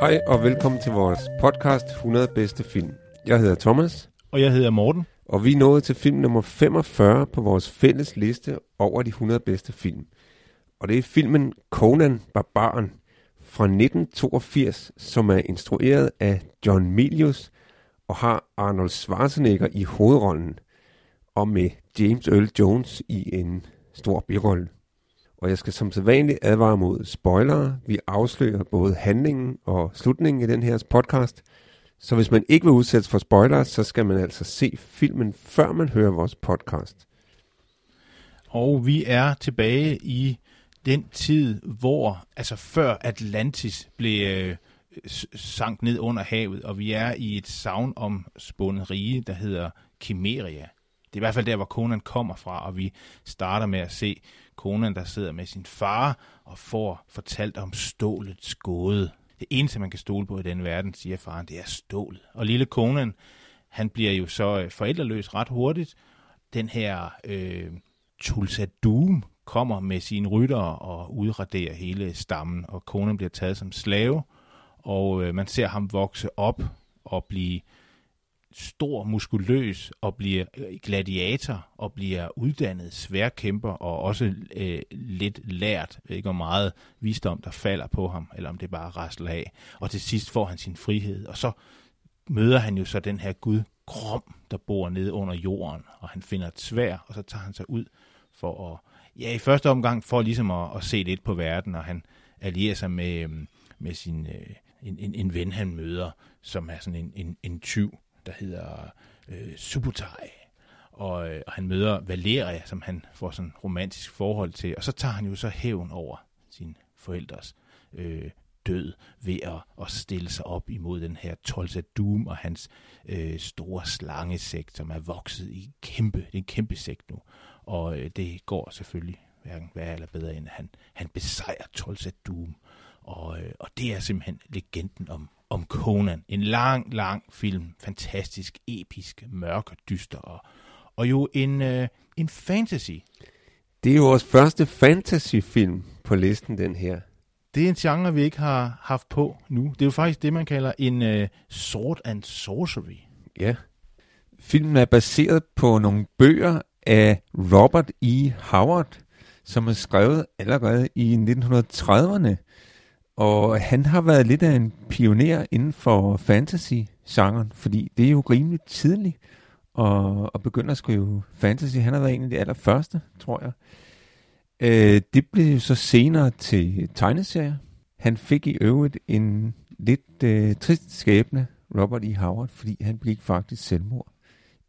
Hej og velkommen til vores podcast 100 bedste film. Jeg hedder Thomas, Og jeg hedder Morten. og vi er nået til film nummer 45 på vores fælles liste over de 100 bedste film. Og det er filmen Conan Barbaren fra 1982, som er instrueret af John Milius og har Arnold Schwarzenegger i hovedrollen, og med James Earl Jones i en stor birolle. Og jeg skal som sædvanligt advare mod spoilere. Vi afslører både handlingen og slutningen i den her podcast. Så hvis man ikke vil udsættes for spoilere, så skal man altså se filmen, før man hører vores podcast. Og vi er tilbage i den tid, hvor, altså før Atlantis blev øh, sank ned under havet, og vi er i et savn om spundet rige, der hedder Kimeria. Det er i hvert fald der, hvor Conan kommer fra, og vi starter med at se konen, der sidder med sin far og får fortalt om stålets gåde. Det eneste, man kan stole på i den verden, siger faren, det er stålet. Og lille konen, han bliver jo så øh, forældreløs ret hurtigt. Den her øh, Tulsa Doom kommer med sine rytter og udraderer hele stammen, og konen bliver taget som slave, og øh, man ser ham vokse op og blive stor, muskuløs og bliver øh, gladiator og bliver uddannet sværkæmper og også øh, lidt lært, Jeg ved ikke hvor meget visdom, der falder på ham, eller om det bare rasler af. Og til sidst får han sin frihed, og så møder han jo så den her gud Grom, der bor nede under jorden, og han finder et svær, og så tager han sig ud for at, ja, i første omgang for ligesom at, at se lidt på verden, og han allierer sig med, øh, med sin, øh, en, en, en ven, han møder, som er sådan en, en, en tyv, der hedder øh, Subutai. Og, øh, og han møder Valeria, som han får sådan et romantisk forhold til, og så tager han jo så hævn over sin forældres øh, død ved at, at stille sig op imod den her Tulsa Doom og hans øh, store slangesekt, som er vokset i kæmpe, det er en kæmpe sekt nu. Og øh, det går selvfølgelig hverken værre eller bedre, end at han, han besejrer Tulsa Doom. Og, øh, og det er simpelthen legenden om, om Conan. En lang, lang film. Fantastisk, episk, mørk og dyster. Og, og jo en, øh, en fantasy. Det er jo vores første fantasyfilm på listen, den her. Det er en genre, vi ikke har haft på nu. Det er jo faktisk det, man kalder en øh, sword and sorcery. Ja. Filmen er baseret på nogle bøger af Robert E. Howard, som er skrevet allerede i 1930'erne. Og han har været lidt af en pioner inden for fantasy-genren, fordi det er jo rimelig tidligt at, at begynde at skrive fantasy. Han har været en af de allerførste, tror jeg. Øh, det blev jo så senere til tegneserier. Han fik i øvrigt en lidt øh, trist skæbne, Robert E. Howard, fordi han blev faktisk selvmord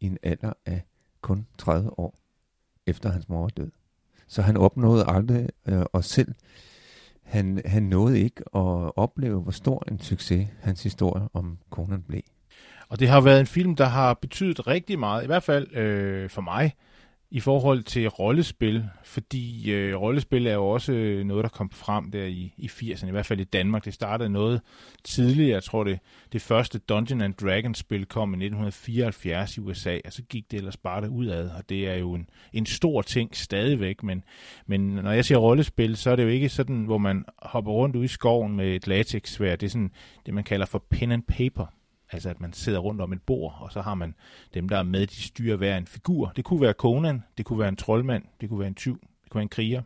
i en alder af kun 30 år efter hans mor var død. Så han opnåede aldrig øh, at selv. Han, han nåede ikke at opleve, hvor stor en succes hans historie om Conan blev. Og det har været en film, der har betydet rigtig meget, i hvert fald øh, for mig, i forhold til rollespil, fordi øh, rollespil er jo også noget, der kom frem der i, i 80'erne, i hvert fald i Danmark. Det startede noget tidligere, jeg tror det, det første Dungeon and Dragons spil kom i 1974 i USA, og så gik det ellers bare udad, og det er jo en, en stor ting stadigvæk, men, men når jeg siger rollespil, så er det jo ikke sådan, hvor man hopper rundt ude i skoven med et latexsvær, det er sådan det, man kalder for pen and paper, Altså at man sidder rundt om et bord, og så har man dem, der er med, de styrer hver en figur. Det kunne være Conan, det kunne være en troldmand, det kunne være en tyv, det kunne være en kriger.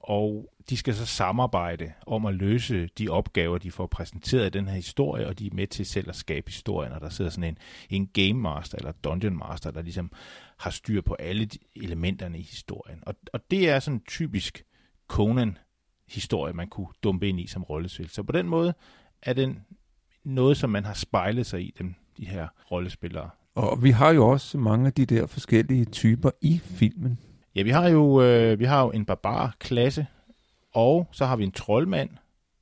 Og de skal så samarbejde om at løse de opgaver, de får præsenteret i den her historie, og de er med til selv at skabe historien, og der sidder sådan en, en game master eller dungeon master, der ligesom har styr på alle de elementerne i historien. Og, og det er sådan typisk Conan-historie, man kunne dumpe ind i som rollespil. Så på den måde er den noget, som man har spejlet sig i, dem, de her rollespillere. Og vi har jo også mange af de der forskellige typer i filmen. Ja, vi har jo, øh, vi har jo en barbar-klasse, og så har vi en troldmand,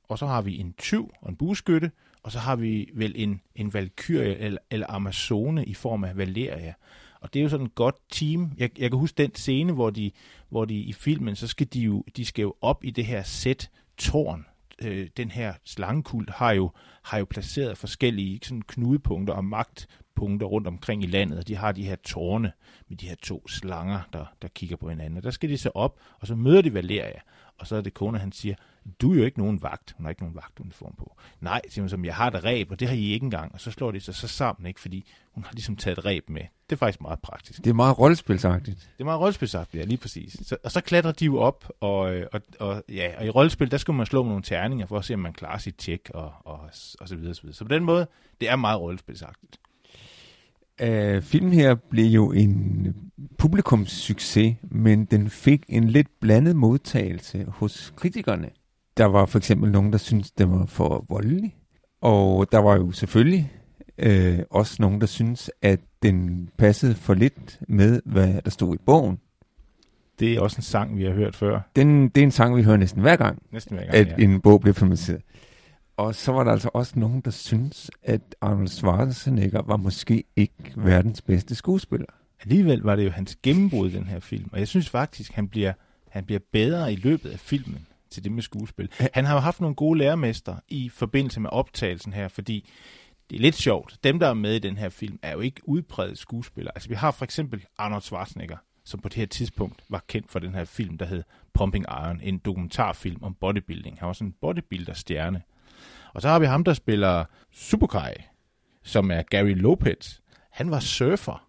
og så har vi en tyv og en bueskytte, og så har vi vel en, en valkyrie eller, eller amazone i form af Valeria. Og det er jo sådan et godt team. Jeg, jeg kan huske den scene, hvor de, hvor de i filmen, så skal de jo, de skal jo op i det her sæt tårn. Øh, den her slangekult har jo, har jo placeret forskellige sådan knudepunkter og magtpunkter rundt omkring i landet, og de har de her tårne med de her to slanger, der, der kigger på hinanden. Og der skal de så op, og så møder de Valeria, og så er det kone, han siger, du er jo ikke nogen vagt. Hun har ikke nogen vagtuniform på. Nej, siger hun som, jeg har et ræb, og det har I ikke engang. Og så slår de sig så sammen, ikke? fordi hun har ligesom taget et ræb med. Det er faktisk meget praktisk. Det er meget rollespilsagtigt. Det er meget rollespilsagtigt, ja, lige præcis. Så, og så klatrer de jo op, og, øh, og, og, ja, og i rollespil, der skal man slå med nogle terninger, for at se, om man klarer sit tjek, og, og, og så videre, så videre. Så på den måde, det er meget rollespilsagtigt. Uh, filmen her blev jo en publikumssucces, men den fik en lidt blandet modtagelse hos kritikerne. Der var for eksempel nogen, der syntes, det var for voldelig. Og der var jo selvfølgelig øh, også nogen, der syntes, at den passede for lidt med, hvad der stod i bogen. Det er også en sang, vi har hørt før. Den, det er en sang, vi hører næsten hver gang, Næsten hver gang, at ja. en bog bliver filmatiseret. Og så var der altså også nogen, der syntes, at Arnold Schwarzenegger var måske ikke verdens bedste skuespiller. Alligevel var det jo hans gennembrud, den her film. Og jeg synes faktisk, han bliver, han bliver bedre i løbet af filmen til det med skuespil. Han har jo haft nogle gode lærermester i forbindelse med optagelsen her, fordi det er lidt sjovt. Dem, der er med i den her film, er jo ikke udpræget skuespillere. Altså vi har for eksempel Arnold Schwarzenegger, som på det her tidspunkt var kendt for den her film, der hed Pumping Iron, en dokumentarfilm om bodybuilding. Han var sådan en bodybuilder-stjerne. Og så har vi ham, der spiller Superkai, som er Gary Lopez. Han var surfer.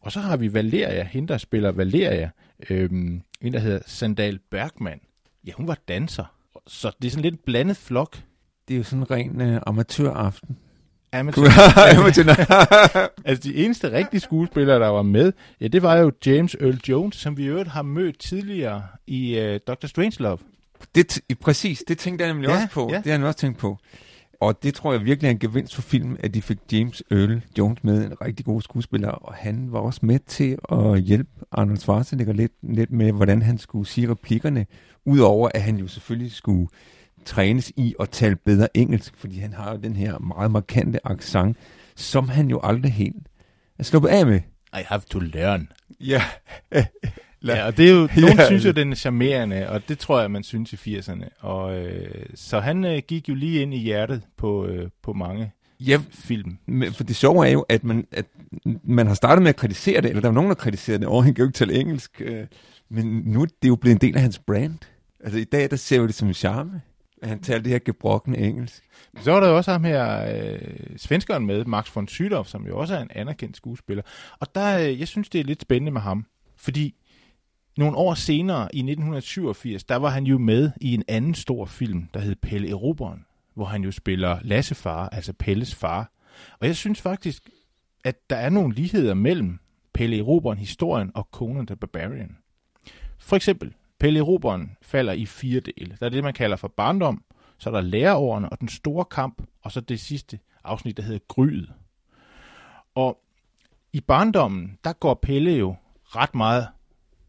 Og så har vi Valeria, hende der spiller Valeria, øhm, en der hedder Sandal Bergman. Ja, hun var danser. Så det er sådan lidt en blandet flok. Det er jo sådan en ren øh, amatøraften. Amatør. Amatør- altså de eneste rigtige skuespillere, der var med, ja, det var jo James Earl Jones, som vi i øvrigt har mødt tidligere i uh, Dr. Strangelove. det, præcis, det tænkte jeg nemlig Ja, også på. ja. Det har jeg også tænkt på. Og det tror jeg virkelig er en gevinst for filmen, at de fik James Earl Jones med, en rigtig god skuespiller, og han var også med til at hjælpe Arnold Schwarzenegger lidt, lidt med, hvordan han skulle sige replikkerne, udover at han jo selvfølgelig skulle trænes i at tale bedre engelsk, fordi han har jo den her meget markante accent, som han jo aldrig helt er sluppet af med. I have to learn. Ja. Ja, og det er jo, nogen Ja. synes jo, den er charmerende, og det tror jeg, man synes i 80'erne. Og, øh, så han øh, gik jo lige ind i hjertet på, øh, på mange ja, film. Men for det sjove er jo, at man, at man har startet med at kritisere det, eller der var nogen, der kritiserede det, og han kan jo ikke tale engelsk. Øh, men nu er det jo blevet en del af hans brand. Altså i dag, der ser vi det som en charme, at han taler det her gebrokkende engelsk. Så var der jo også ham her, øh, svenskeren med, Max von Sydow, som jo også er en anerkendt skuespiller. Og der, øh, jeg synes, det er lidt spændende med ham, fordi nogle år senere, i 1987, der var han jo med i en anden stor film, der hed Pelle Eroberen, hvor han jo spiller Lasse far, altså Pelles far. Og jeg synes faktisk, at der er nogle ligheder mellem Pelle Eroberen, historien og Conan the Barbarian. For eksempel, Pelle Eroberen falder i fire dele. Der er det, man kalder for barndom, så er der lærerårene og den store kamp, og så det sidste afsnit, der hedder Gryet. Og i barndommen, der går Pelle jo ret meget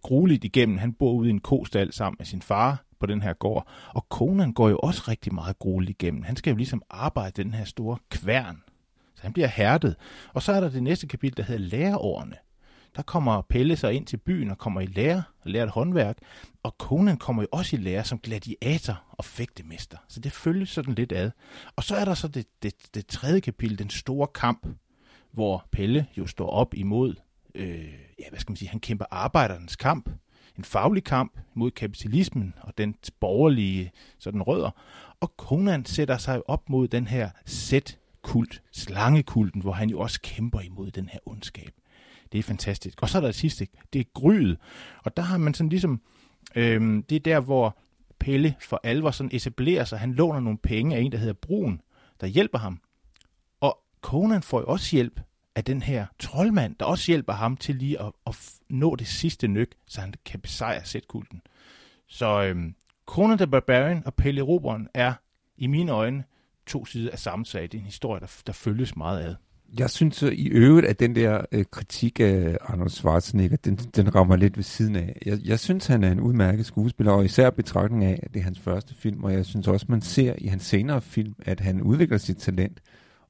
grueligt igennem. Han bor ude i en kostal sammen med sin far på den her gård. Og Conan går jo også rigtig meget grueligt igennem. Han skal jo ligesom arbejde den her store kværn. Så han bliver hærdet. Og så er der det næste kapitel, der hedder Læreårene. Der kommer Pelle sig ind til byen og kommer i lære og lærer et håndværk. Og Conan kommer jo også i lære som gladiator og fægtemester. Så det følges sådan lidt ad. Og så er der så det, det, det tredje kapitel, den store kamp, hvor Pelle jo står op imod, øh, ja, hvad skal man sige, han kæmper arbejdernes kamp. En faglig kamp mod kapitalismen og den borgerlige sådan rødder. Og Conan sætter sig op mod den her sæt-kult, slangekulten, hvor han jo også kæmper imod den her ondskab. Det er fantastisk. Og så er der det sidste, det er gryet. Og der har man sådan ligesom, øhm, det er der, hvor Pelle for alvor sådan etablerer sig. Han låner nogle penge af en, der hedder Brun, der hjælper ham. Og Conan får jo også hjælp af den her troldmand, der også hjælper ham til lige at, at nå det sidste nyk, så han kan besejre sætkulten. Så øhm, Conan the Barbarian og Pelle Roberen er i mine øjne to sider af samme sag. Det er en historie, der, der følges meget ad. Jeg synes øh, i øvrigt, at den der øh, kritik af Arnold Schwarzenegger, den, den rammer lidt ved siden af. Jeg, jeg synes, han er en udmærket skuespiller, og især betragtning af, at det er hans første film, og jeg synes også, man ser i hans senere film, at han udvikler sit talent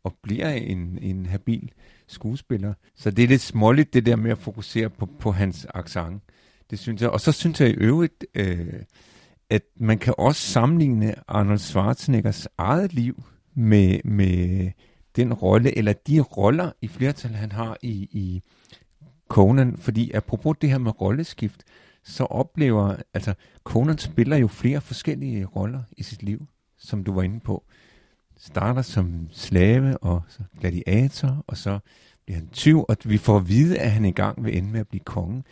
og bliver en, en habil skuespiller. Så det er lidt småligt, det der med at fokusere på, på hans accent. Det synes jeg. Og så synes jeg i øvrigt, øh, at man kan også sammenligne Arnold Schwarzeneggers eget liv med, med den rolle, eller de roller i flertal, han har i, i Conan. Fordi apropos det her med rolleskift, så oplever, altså Conan spiller jo flere forskellige roller i sit liv, som du var inde på. Starter som slave, og så gladiator, og så bliver han tyv, og vi får at vide, at han engang i gang vil ende med at blive konge.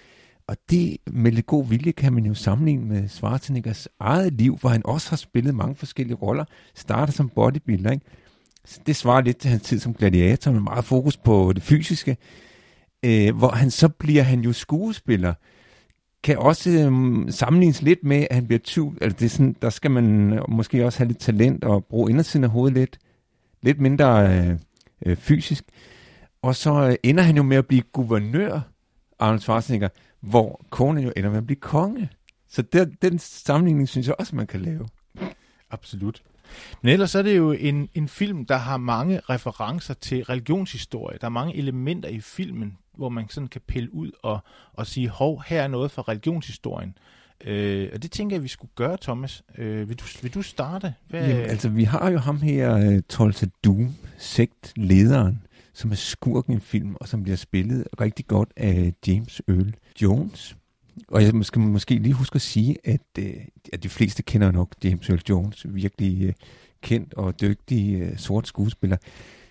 Og det med lidt god vilje kan man jo sammenligne med Schwarzeneggers eget liv, hvor han også har spillet mange forskellige roller. Starter som bodybuilder, ikke? Det svarer lidt til hans tid som gladiator, med meget fokus på det fysiske. Øh, hvor han så bliver han jo skuespiller. Kan også øh, sammenlignes lidt med, at han bliver tyv. Altså det er sådan, der skal man øh, måske også have lidt talent og bruge indersiden af hovedet lidt, lidt mindre øh, øh, fysisk. Og så øh, ender han jo med at blive guvernør, Arnold Schwarzenegger, hvor konen jo ender med at blive konge. Så der, den sammenligning synes jeg også, man kan lave. Absolut. Men ellers er det jo en, en film, der har mange referencer til religionshistorie. Der er mange elementer i filmen, hvor man sådan kan pille ud og, og sige, hov, her er noget fra religionshistorien. Øh, og det tænker jeg, vi skulle gøre, Thomas. Øh, vil, du, vil du starte? Hvad... Jamen, altså, vi har jo ham her, øh, uh, Tulsa Doom, sektlederen, som er skurken i film, og som bliver spillet rigtig godt af James Earl Jones. Og jeg skal måske lige huske at sige, at, øh, at de fleste kender nok James Earl Jones, virkelig øh, kendt og dygtig sort skuespiller.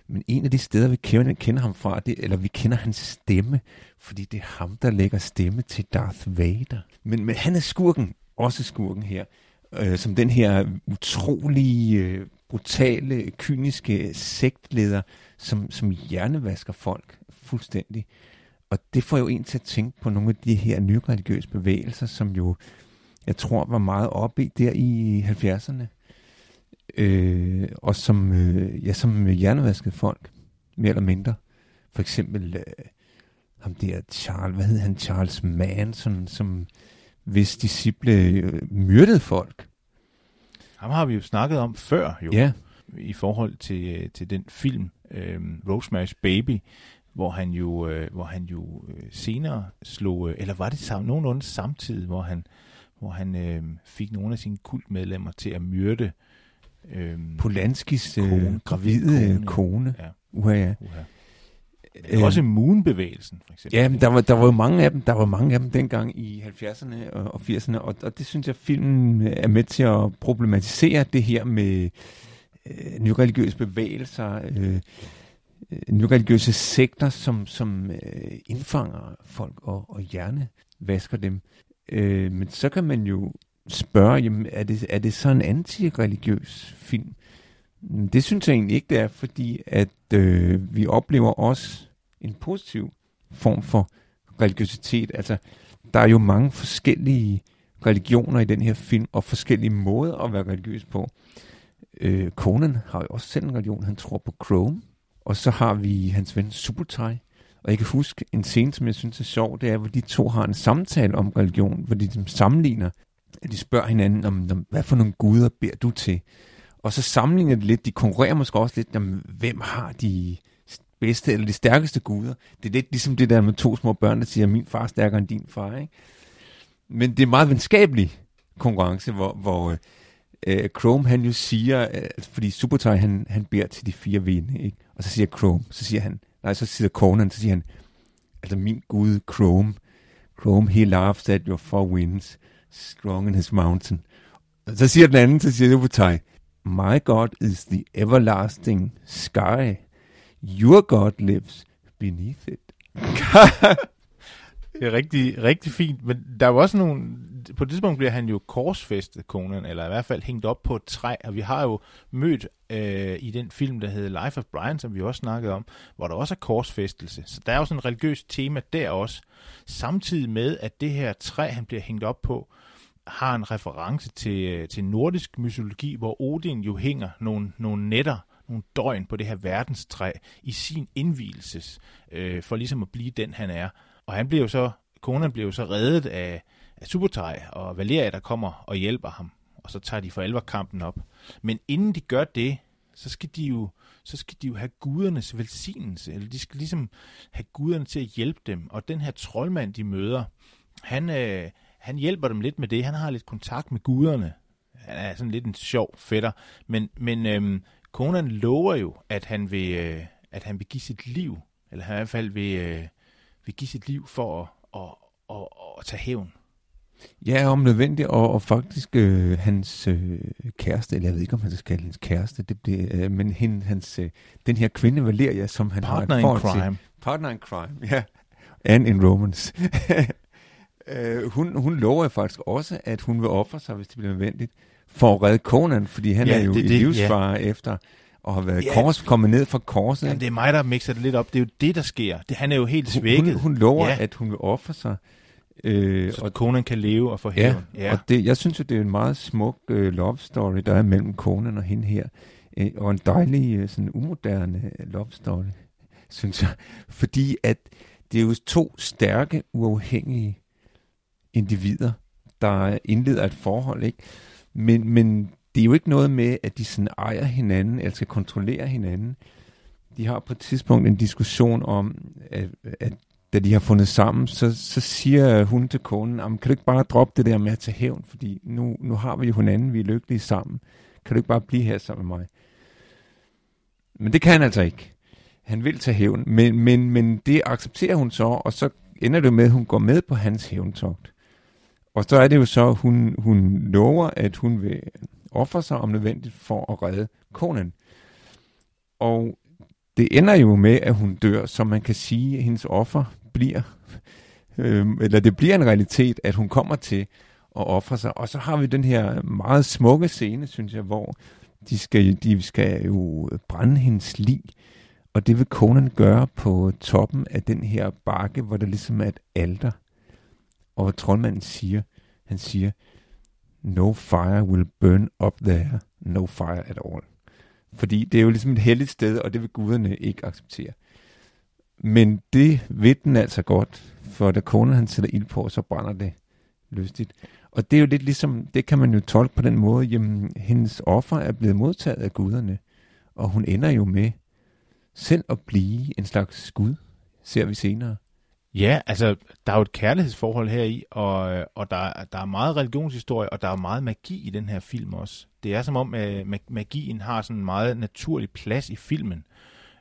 Men en af de steder, vi kender, kender ham fra, det, eller vi kender hans stemme, fordi det er ham, der lægger stemme til Darth Vader. Men, men han er skurken, også skurken her, øh, som den her utrolige, øh, brutale, kyniske sektleder, som, som hjernevasker folk fuldstændig. Og det får jo en til at tænke på nogle af de her nyreligiøse bevægelser, som jo, jeg tror, var meget oppe i der i 70'erne. Øh, og som, øh, ja, som hjernevaskede folk, mere eller mindre. For eksempel øh, ham der Charles, hvad hed han, Charles Manson, som hvis disciple øh, myrdede folk. Ham har vi jo snakket om før, jo. Ja. I forhold til, øh, til den film, øh, Rosemary's Baby, hvor han jo, øh, hvor han jo øh, senere slog, øh, eller var det sam, nogenlunde samtidig, hvor han, hvor han øh, fik nogle af sine kultmedlemmer til at myrde øh, Polanskis øh, kone, gravide kone. kone. Ja. Uha, ja. Uha. Øh, også Moon-bevægelsen, for eksempel. Ja, men der var, der var mange af dem, der var mange af dem dengang i 70'erne og, og 80'erne, og, og det synes jeg, filmen er med til at problematisere det her med øh, nyreligiøse bevægelser, øh, øh, nyreligiøse sekter, som, som øh, indfanger folk og, og hjernevasker dem. Øh, men så kan man jo spørge, jamen, er det, er det så en antireligiøs film? Mm, det synes jeg egentlig ikke, det er, fordi at øh, vi oplever også en positiv form for religiøsitet. Altså, der er jo mange forskellige religioner i den her film, og forskellige måder at være religiøs på. Øh, Conan har jo også selv en religion, han tror på Chrome. Og så har vi hans ven Subutai. Og jeg kan huske en scene, som jeg synes er sjov, det er, hvor de to har en samtale om religion, hvor de ligesom sammenligner, at de spørger hinanden om, om hvad for nogle guder beder du til? Og så sammenligner de lidt, de konkurrerer måske også lidt, om hvem har de bedste eller de stærkeste guder. Det er lidt ligesom det der med to små børn, der siger, min far er stærkere end din far. Ikke? Men det er meget venskabelig konkurrence, hvor, hvor øh, øh Chrome han jo siger, øh, fordi Supertai han, han beder til de fire vinde, ikke? og så siger Chrome, så siger han, nej, så siger Conan, så siger han, altså min gud Chrome, Chrome, he laughs at your four winds, strong in his mountain. Så siger den anden, så siger Supertai, my God is the everlasting sky. Your God lives beneath it. det er rigtig, rigtig fint, men der er jo også nogle, på det tidspunkt bliver han jo korsfæstet, konen, eller i hvert fald hængt op på et træ, og vi har jo mødt øh, i den film, der hedder Life of Brian, som vi også snakkede om, hvor der også er korsfæstelse. Så der er jo sådan et religiøst tema der også, samtidig med, at det her træ, han bliver hængt op på, har en reference til, øh, til nordisk mytologi, hvor Odin jo hænger nogle, nogle netter nogle døgn på det her verdenstræ i sin indvielses, øh, for ligesom at blive den, han er. Og han blev så, konen blev så reddet af, af Subotai og Valeria, der kommer og hjælper ham. Og så tager de for alvor kampen op. Men inden de gør det, så skal de jo, så skal de jo have gudernes velsignelse, eller de skal ligesom have guderne til at hjælpe dem. Og den her troldmand, de møder, han, øh, han hjælper dem lidt med det. Han har lidt kontakt med guderne. Han er sådan lidt en sjov fætter. Men, men øhm, Conan lover jo, at han vil, øh, at han vil give sit liv, eller han i hvert fald vil, øh, vil give sit liv for at, at, at, at tage hævn. Ja, om nødvendigt, og, og faktisk øh, hans øh, kæreste, eller jeg ved ikke, om han skal kalde hans kæreste, det, det, øh, men hende, hans, øh, den her kvinde Valeria, som han Partner har et in forhold crime. Partner in crime, ja. And in romance. øh, hun, hun lover faktisk også, at hun vil ofre sig, hvis det bliver nødvendigt, for at redde Conan, fordi han Ja, er jo det- i det- livsfare ja. efter at have været Ja. kors, kommet ned fra korset. Jamen, det er mig, der mixer det lidt op. Det er jo det, der sker. Det, han er jo helt hun, svækket. hun, hun lover, Ja. at hun vil ofre sig. Øh, så Conan kan leve og få Ja, ja. og det, jeg synes jo, det er en meget smuk øh, love story, der er mellem Conan og hende her. Øh, og en dejlig, øh, sådan umoderne øh, love story, synes jeg. Fordi at det er jo to stærke, uafhængige individer, der indleder et forhold, ikke? Men, men det er jo ikke noget med, at de sådan ejer hinanden, eller skal kontrollere hinanden. De har på et tidspunkt en diskussion om, at, at da de har fundet sammen, så, så siger hun til konen, kan du ikke bare droppe det der med at tage hævn, fordi nu, nu har vi jo hinanden, vi er lykkelige sammen. Kan du ikke bare blive her sammen med mig? Men det kan han altså ikke. Han vil tage hævn, men, men, men det accepterer hun så, og så ender det med, at hun går med på hans hævntogt. Og så er det jo så, at hun, hun lover, at hun vil ofre sig om nødvendigt for at redde konen. Og det ender jo med, at hun dør, så man kan sige, at hendes offer bliver, øh, eller det bliver en realitet, at hun kommer til at ofre sig. Og så har vi den her meget smukke scene, synes jeg, hvor de skal, de skal jo brænde hendes lig, og det vil konen gøre på toppen af den her bakke, hvor der ligesom er et alter. Og hvad troldmanden siger, han siger, no fire will burn up there, no fire at all. Fordi det er jo ligesom et helligt sted, og det vil guderne ikke acceptere. Men det ved den altså godt, for da konen han sætter ild på, så brænder det lystigt. Og det er jo lidt ligesom, det kan man jo tolke på den måde, jamen hendes offer er blevet modtaget af guderne, og hun ender jo med selv at blive en slags gud, ser vi senere. Ja, altså, der er jo et kærlighedsforhold her i, og, øh, og der, der er meget religionshistorie, og der er meget magi i den her film også. Det er som om, øh, at magien har sådan en meget naturlig plads i filmen.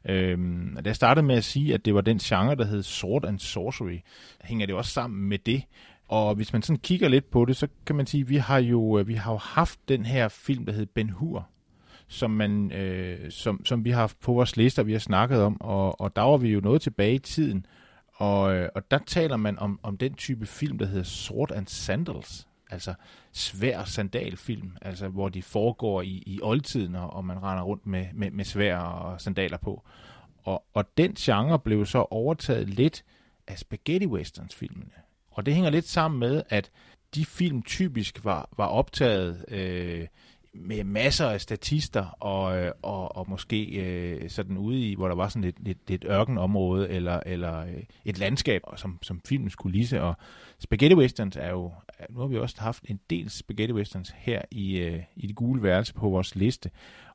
Øhm, da jeg startede med at sige, at det var den genre, der hed Sword and Sorcery, hænger det også sammen med det. Og hvis man sådan kigger lidt på det, så kan man sige, at vi har jo, øh, vi har jo haft den her film, der hed Ben Hur, som, man, øh, som, som vi har haft på vores lister, vi har snakket om, og, og der var vi jo noget tilbage i tiden, og, øh, og der taler man om, om den type film, der hedder Sword and Sandals, altså svær sandalfilm, altså hvor de foregår i, i oldtiden, og, og man render rundt med, med, med svær og sandaler på. Og, og den genre blev så overtaget lidt af spaghetti westerns filmene. Og det hænger lidt sammen med, at de film typisk var, var optaget øh, med masser af statister, og, øh, og, og måske øh, sådan ude i, hvor der var sådan et, et, et ørkenområde, eller, eller øh, et landskab, som, som filmens kulisse, og spaghetti westerns er jo, øh, nu har vi også haft en del spaghetti westerns her i, øh, i det gule værelse på vores liste,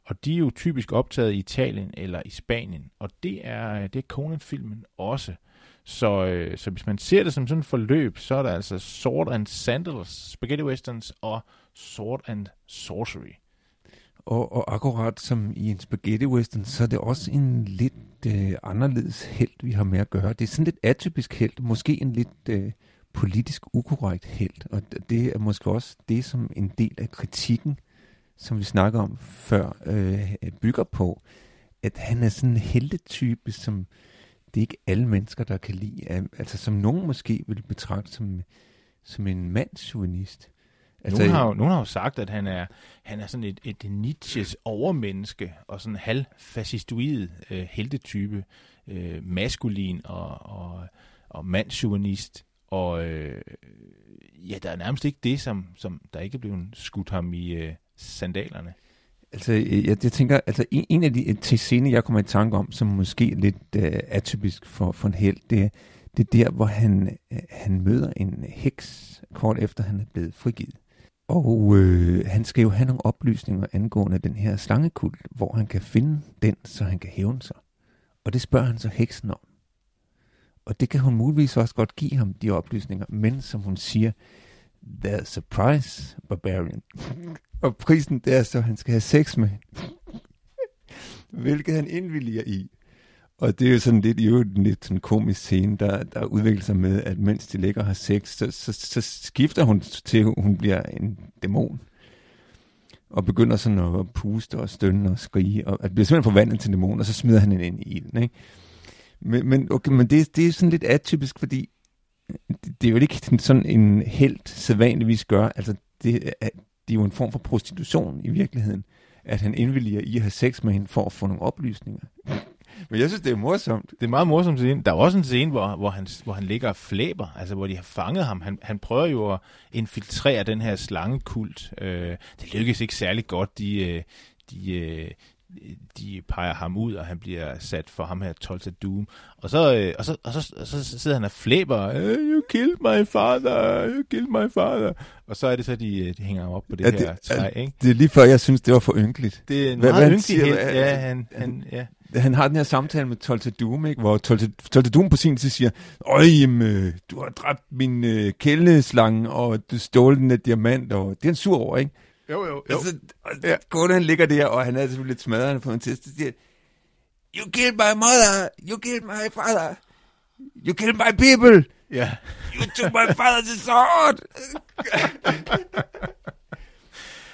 og de er jo typisk optaget i Italien eller i Spanien, og det er, det er Conan-filmen også. Så, øh, så hvis man ser det som sådan et forløb, så er der altså Sword and Sandals, Spaghetti Westerns og Sword and Sorcery. Og, og akkurat som i en spaghetti western, så er det også en lidt øh, anderledes held, vi har med at gøre. Det er sådan lidt atypisk held, måske en lidt øh, politisk ukorrekt held. Og det er måske også det, som en del af kritikken, som vi snakker om før, øh, bygger på. At han er sådan en heldetype, som det er ikke alle mennesker, der kan lide. Altså som nogen måske vil betragte som, som en mandsjuvenist. Altså, nogen, har jo, nogen har jo sagt, at han er, han er sådan et, et Nietzsches overmenneske, og sådan en halvfascistoid øh, heltetype, øh, maskulin og, og, og mandsjuvenist. Og øh, ja, der er nærmest ikke det, som, som der ikke er blevet skudt ham i øh, sandalerne. Altså, øh, jeg, jeg tænker, altså en, en af de til scene, jeg kommer i tanke om, som måske er lidt øh, atypisk for, for en held, det er, det er der, hvor han, øh, han møder en heks, kort efter han er blevet frigivet. Og øh, han skal jo have nogle oplysninger angående den her slangekult, hvor han kan finde den, så han kan hævne sig. Og det spørger han så heksen om. Og det kan hun muligvis også godt give ham, de oplysninger, men som hun siger, The Surprise barbarian. Og prisen, det er så, at han skal have sex med Hvilket han indvilliger i. Og det er jo sådan lidt, jo en lidt sådan komisk scene, der, der udvikler sig med, at mens de ligger og har sex, så, så, så skifter hun til, at hun bliver en dæmon. Og begynder sådan at puste og stønne og skrige, og at bliver simpelthen forvandlet til en dæmon, og så smider han hende ind i ilden, ikke? Men, men, okay, men det, det er sådan lidt atypisk, fordi det, er jo ikke sådan en helt sædvanligvis gør. Altså, det er, det er jo en form for prostitution i virkeligheden, at han indvilliger i at have sex med hende for at få nogle oplysninger. Men jeg synes, det er morsomt. Det er meget morsomt scene. Der er også en scene, hvor, hvor, han, hvor han ligger og flæber, altså hvor de har fanget ham. Han, han prøver jo at infiltrere den her slangekult. Øh, det lykkes ikke særlig godt. De, øh, de, øh, de peger ham ud, og han bliver sat for ham her Tulsa Doom. Og så, øh, og så, og så, og så sidder han og flæber, you killed my father, you killed my father. Og så er det så, de, øh, de hænger op på det, ja, det her træ, ikke? Det er lige før, jeg synes, det var for ynkeligt. Det er en meget ynkelig helt. Ja, han, han, ja han har den her samtale med Tolte Doom, ikke? hvor Tolte Doom på sin tid siger, Øj, jamen, du har dræbt min øh, kældeslange, og du stjålet den af diamant, og det er en sur over, ikke? Jo, jo, jo. Altså, og ja. Gården, han ligger der, og han er selvfølgelig lidt smadret, han har fået en test, siger, You killed my mother, you killed my father, you killed my people, yeah. you took my father's sword.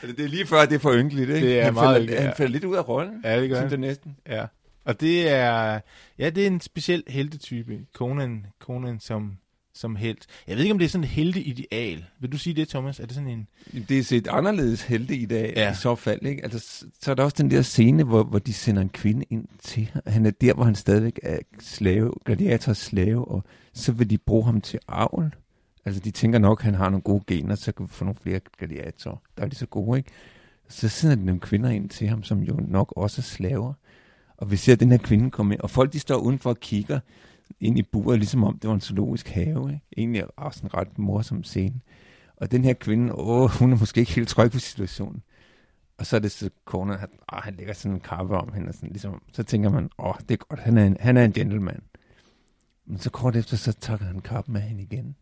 det er lige før, det er for ynkeligt, ikke? Det er han meget falder, ja. Han falder lidt ud af rollen. Ja, det gør han. det næsten. Ja. Og det er, ja, det er en speciel heltetype. Conan, Conan som, som helt. Jeg ved ikke, om det er sådan et heldeideal. Vil du sige det, Thomas? Er det sådan en... Det er set anderledes heldeideal ja. i så fald, ikke? Altså, så er der også den der scene, hvor, hvor de sender en kvinde ind til Han er der, hvor han stadigvæk er slave, gladiators slave, og så vil de bruge ham til avl. Altså, de tænker nok, at han har nogle gode gener, så kan vi få nogle flere gladiatorer. Der er de så gode, ikke? Så sender de nogle kvinder ind til ham, som jo nok også er slaver. Og vi ser den her kvinde komme ind, og folk de står udenfor og kigger ind i buret, ligesom om det var en zoologisk have. Ikke? Egentlig også en ret morsom scene. Og den her kvinde, åh, hun er måske ikke helt tryg på situationen. Og så er det så konen, at åh, han lægger sådan en kappe om hende, og sådan, ligesom, så tænker man, åh, det er godt, han er en, han er en gentleman. Men så kort efter, så tager han kappen med hende igen.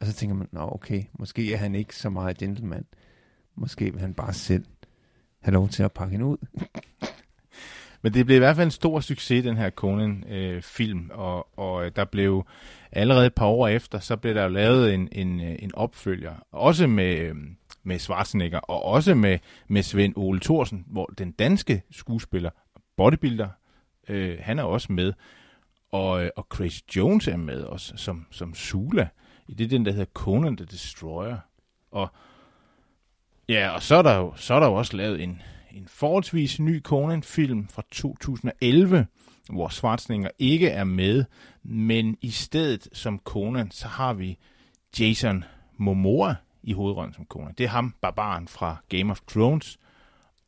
Og så tænker man, nå okay, måske er han ikke så meget gentleman. Måske vil han bare selv have lov til at pakke hende ud. Men det blev i hvert fald en stor succes, den her Conan-film, øh, og, og øh, der blev allerede et par år efter, så blev der jo lavet en, en, øh, en opfølger, også med, øh, med Schwarzenegger, og også med, med Svend Ole Thorsen, hvor den danske skuespiller, bodybuilder, øh, han er også med, og, og Chris Jones er med også, som, som Sula, i det den, der hedder Conan the Destroyer. Og ja, og så er der jo, så er der jo også lavet en, en forholdsvis ny Conan-film fra 2011, hvor Schwarzenegger ikke er med, men i stedet som Conan, så har vi Jason Momoa i hovedrollen som Conan. Det er ham, barbaren fra Game of Thrones.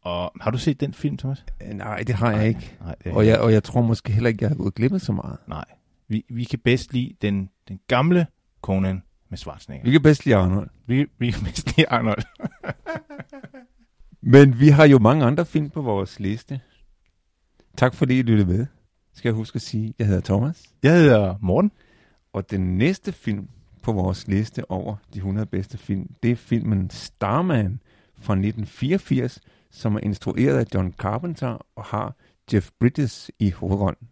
Og har du set den film, Thomas? Øh, nej, det har jeg ikke. Nej, det og, jeg, og jeg tror måske heller ikke, jeg har gået glip af så meget. Nej. Vi, vi kan bedst lide den, den gamle Conan med Schwarzenegger. Vi kan bedst lide Arnold. Vi, vi kan bedst lide Arnold. Men vi har jo mange andre film på vores liste. Tak fordi I lyttede med. Skal jeg huske at sige, jeg hedder Thomas. Jeg hedder Morten. Og den næste film på vores liste over de 100 bedste film, det er filmen Starman fra 1984, som er instrueret af John Carpenter og har Jeff Bridges i hovedrollen.